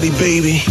jazz baby.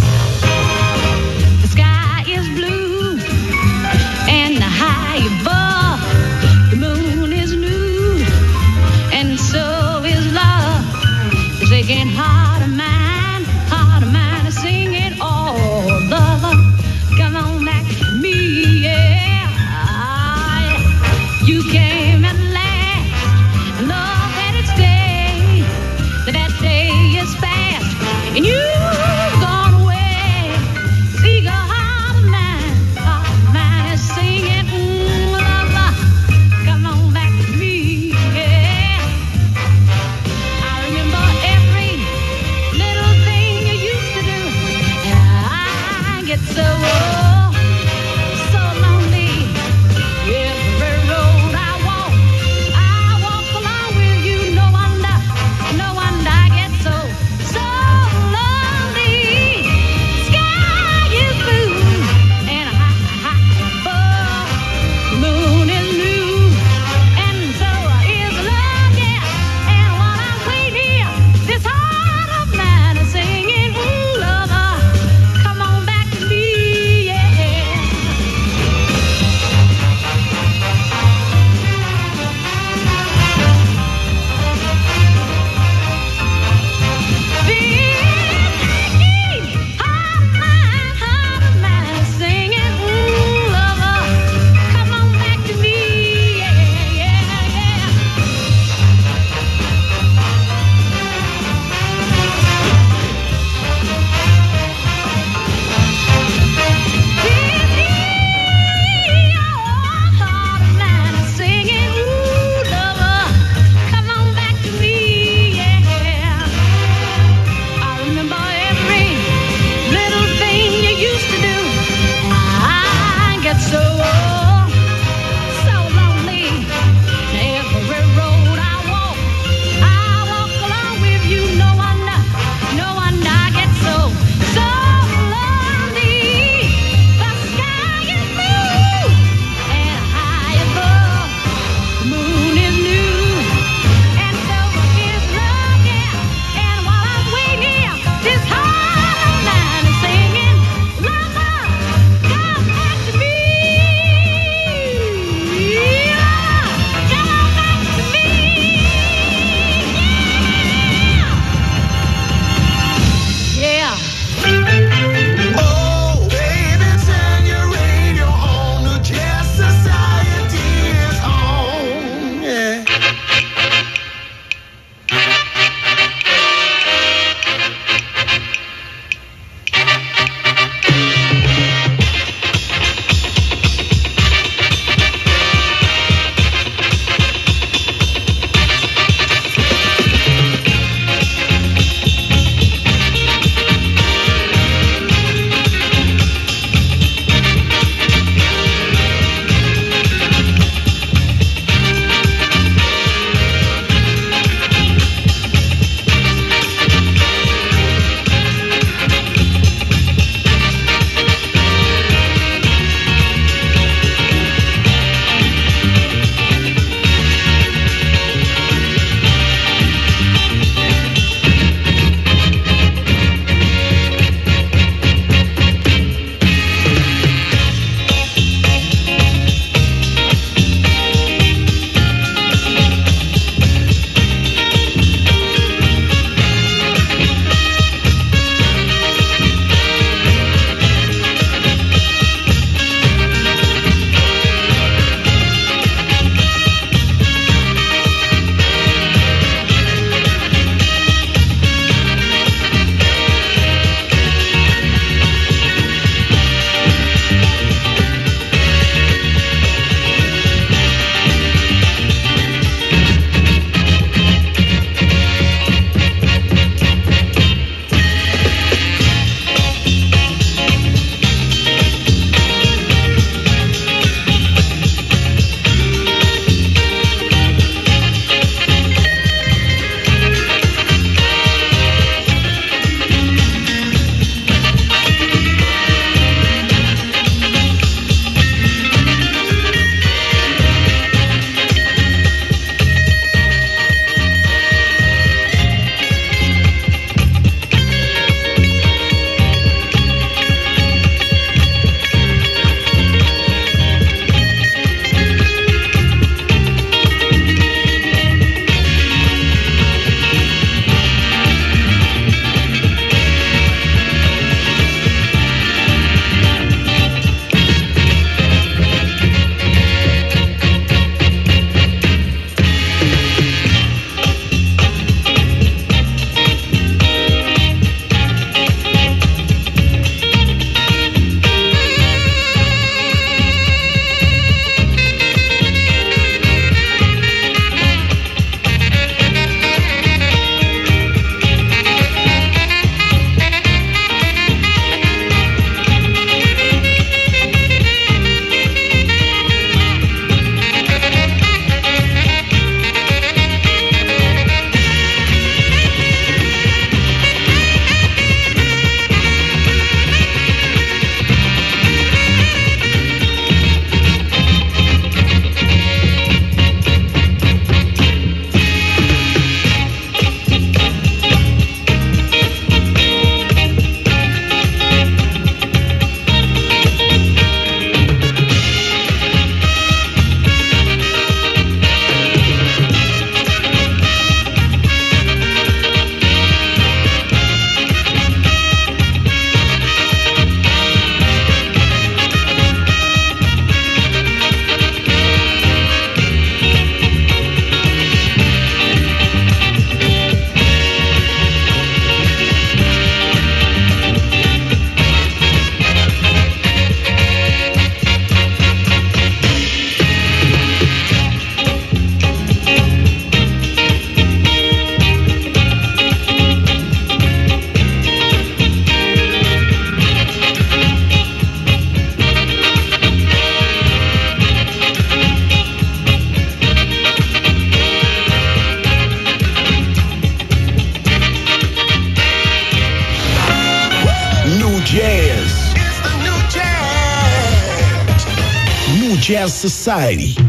Society.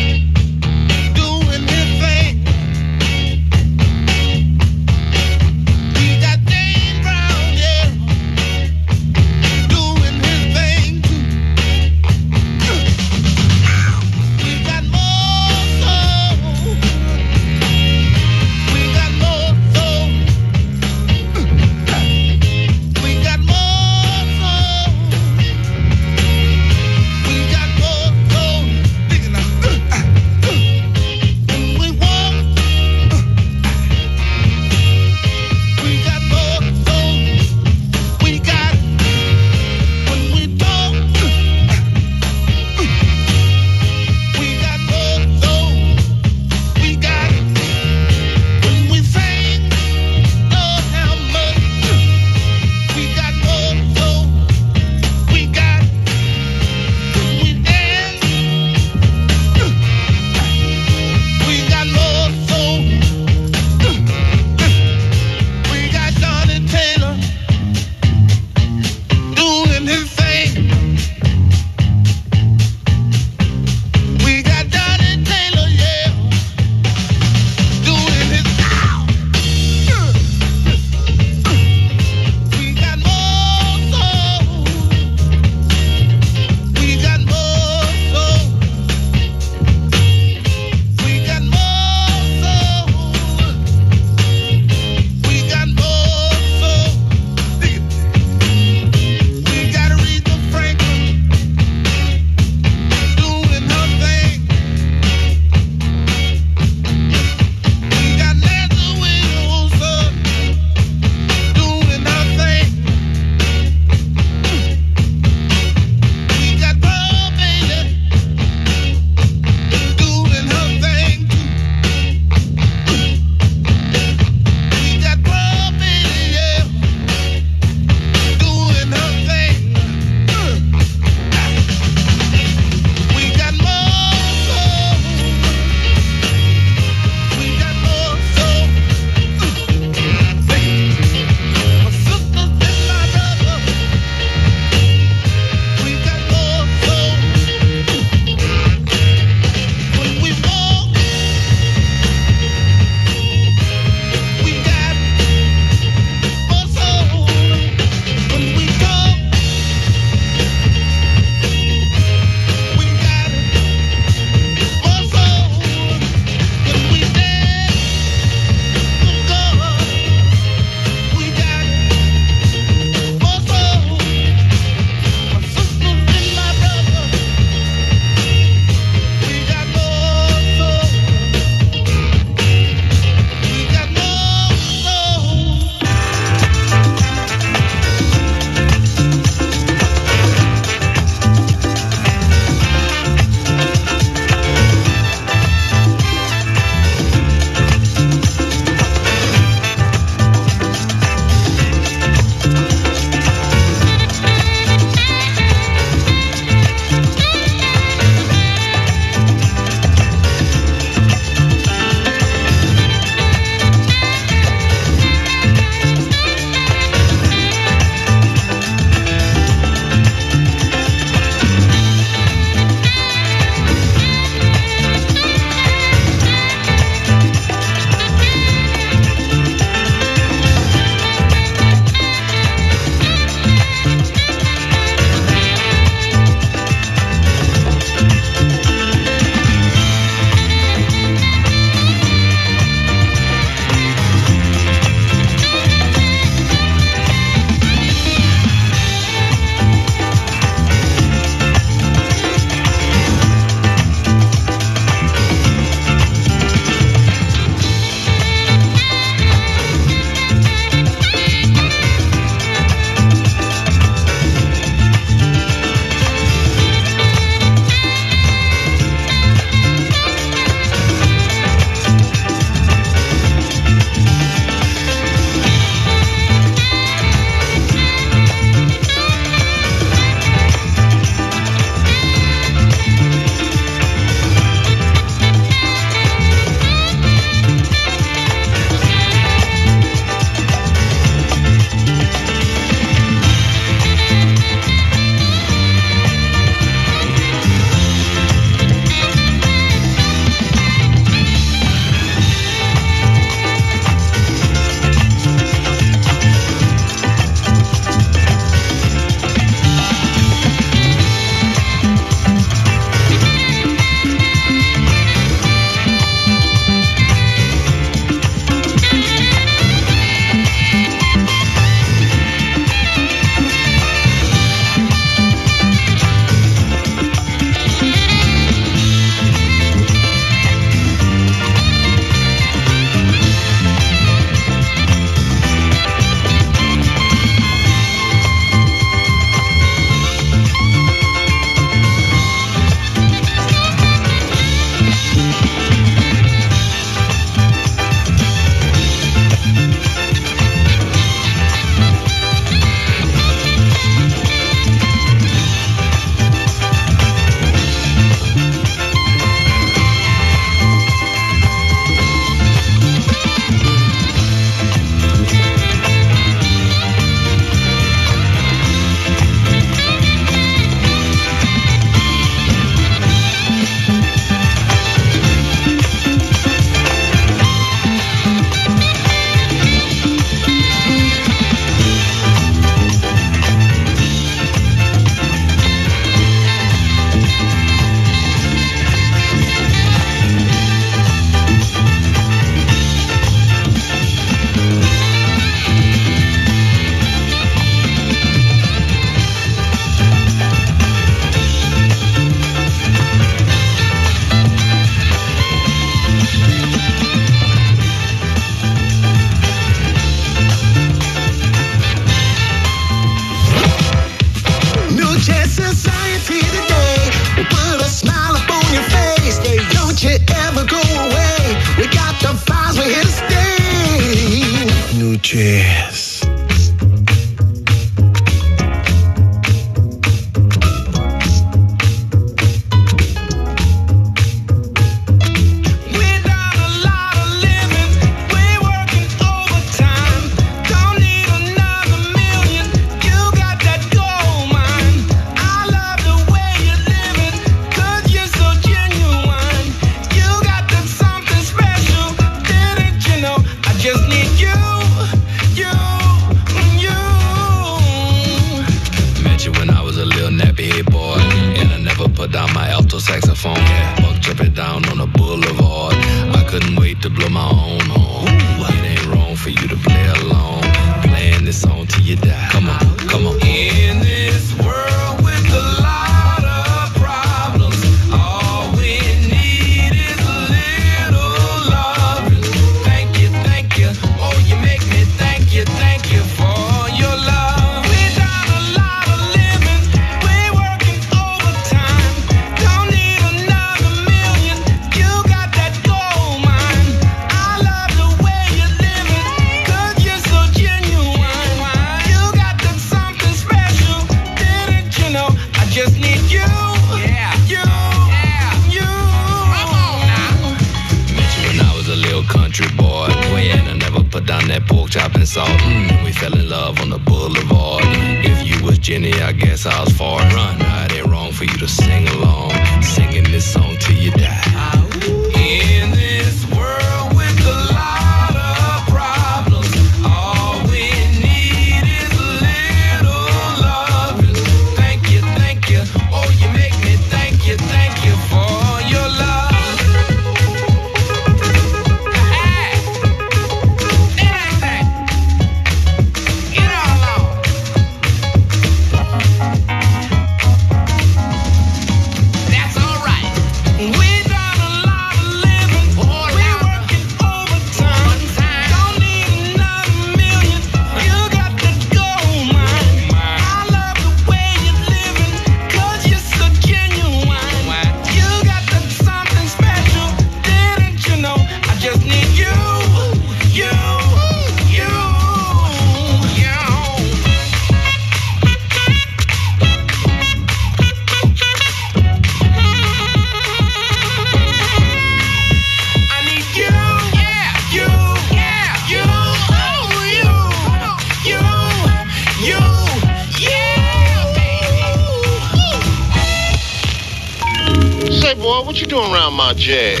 jazz.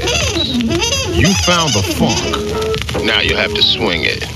You found the funk. Now you have to swing it.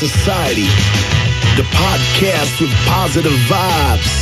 Society, the podcast with positive vibes.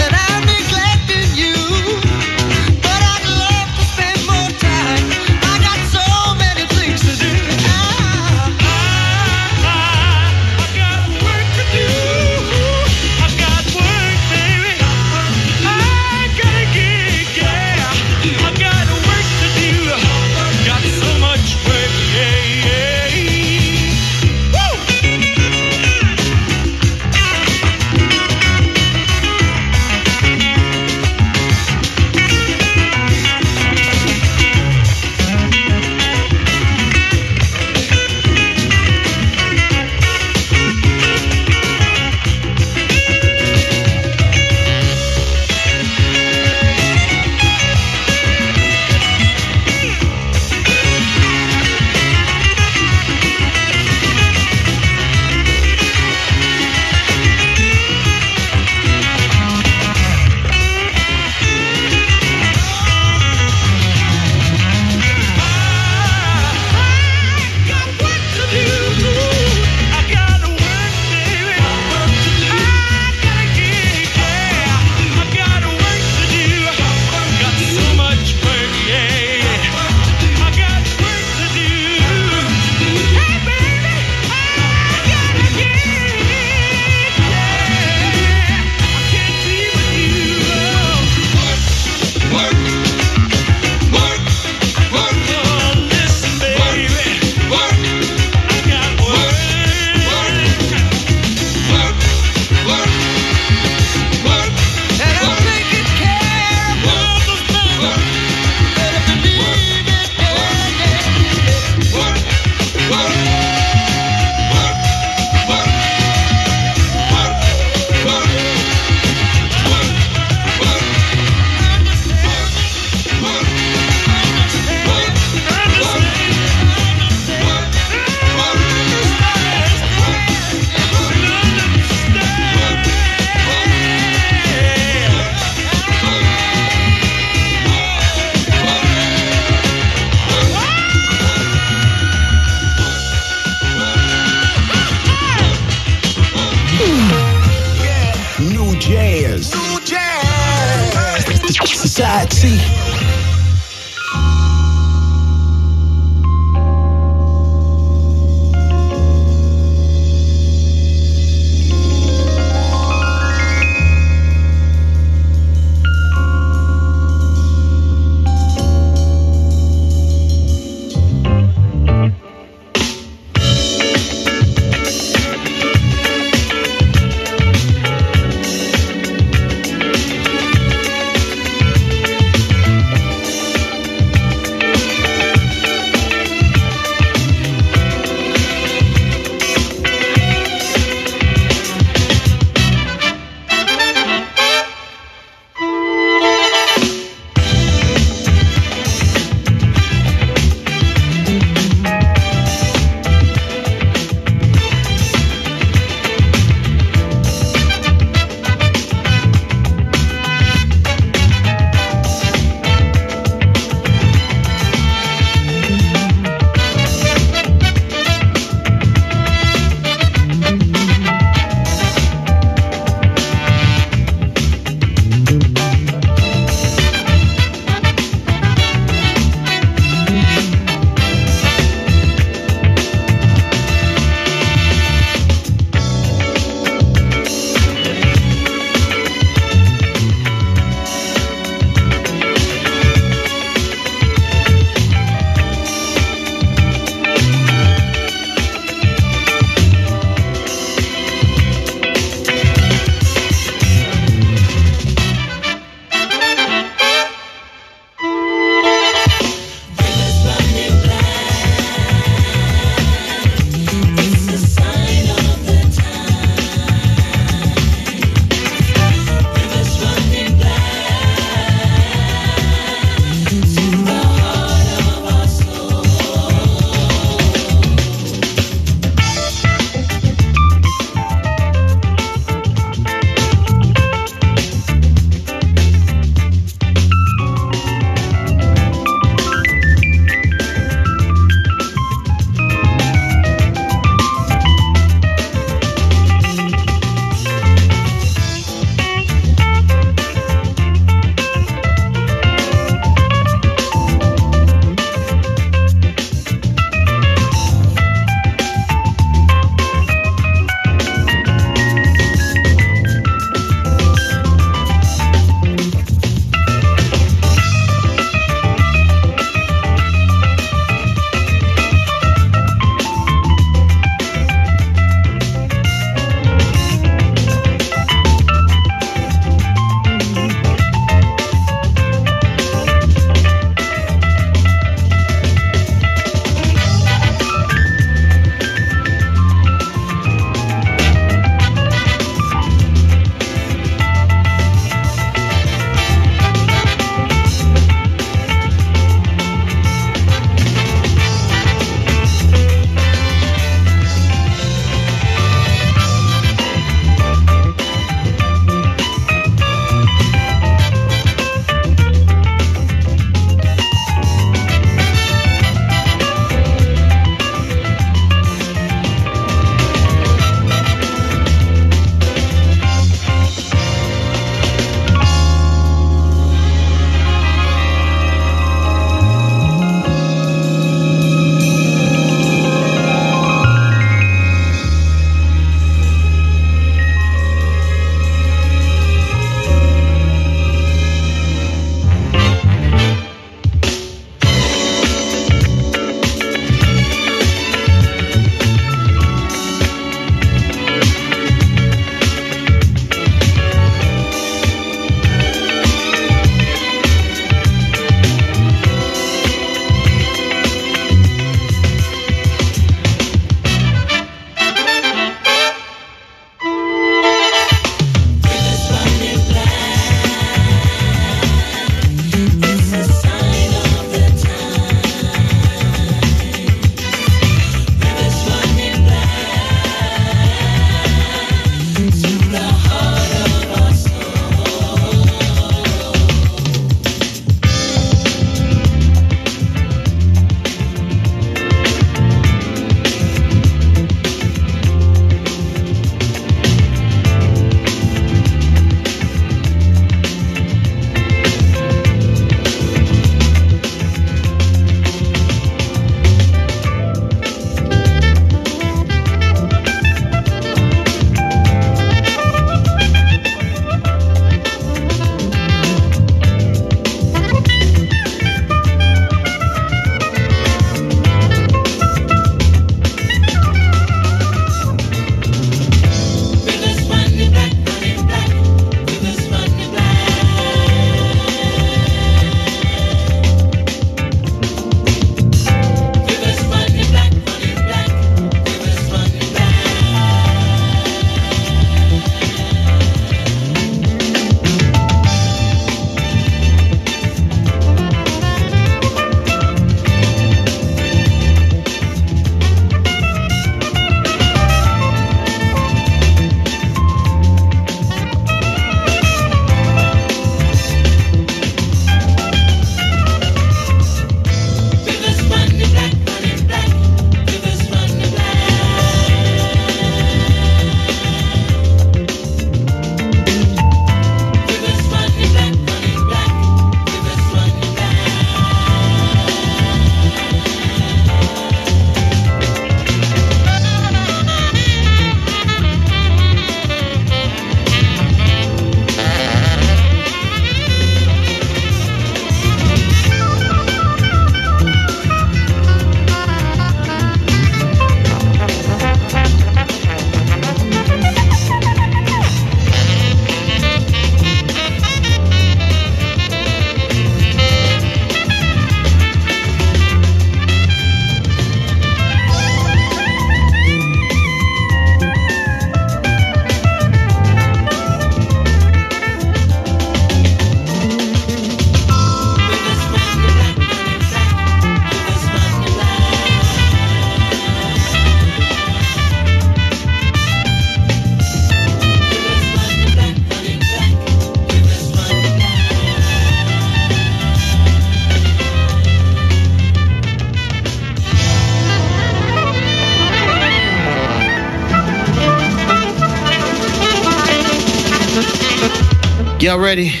Y'all ready?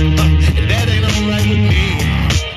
And that ain't alright with me.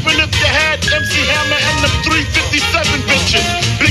Even if you had MC Hammer and the 357 bitches.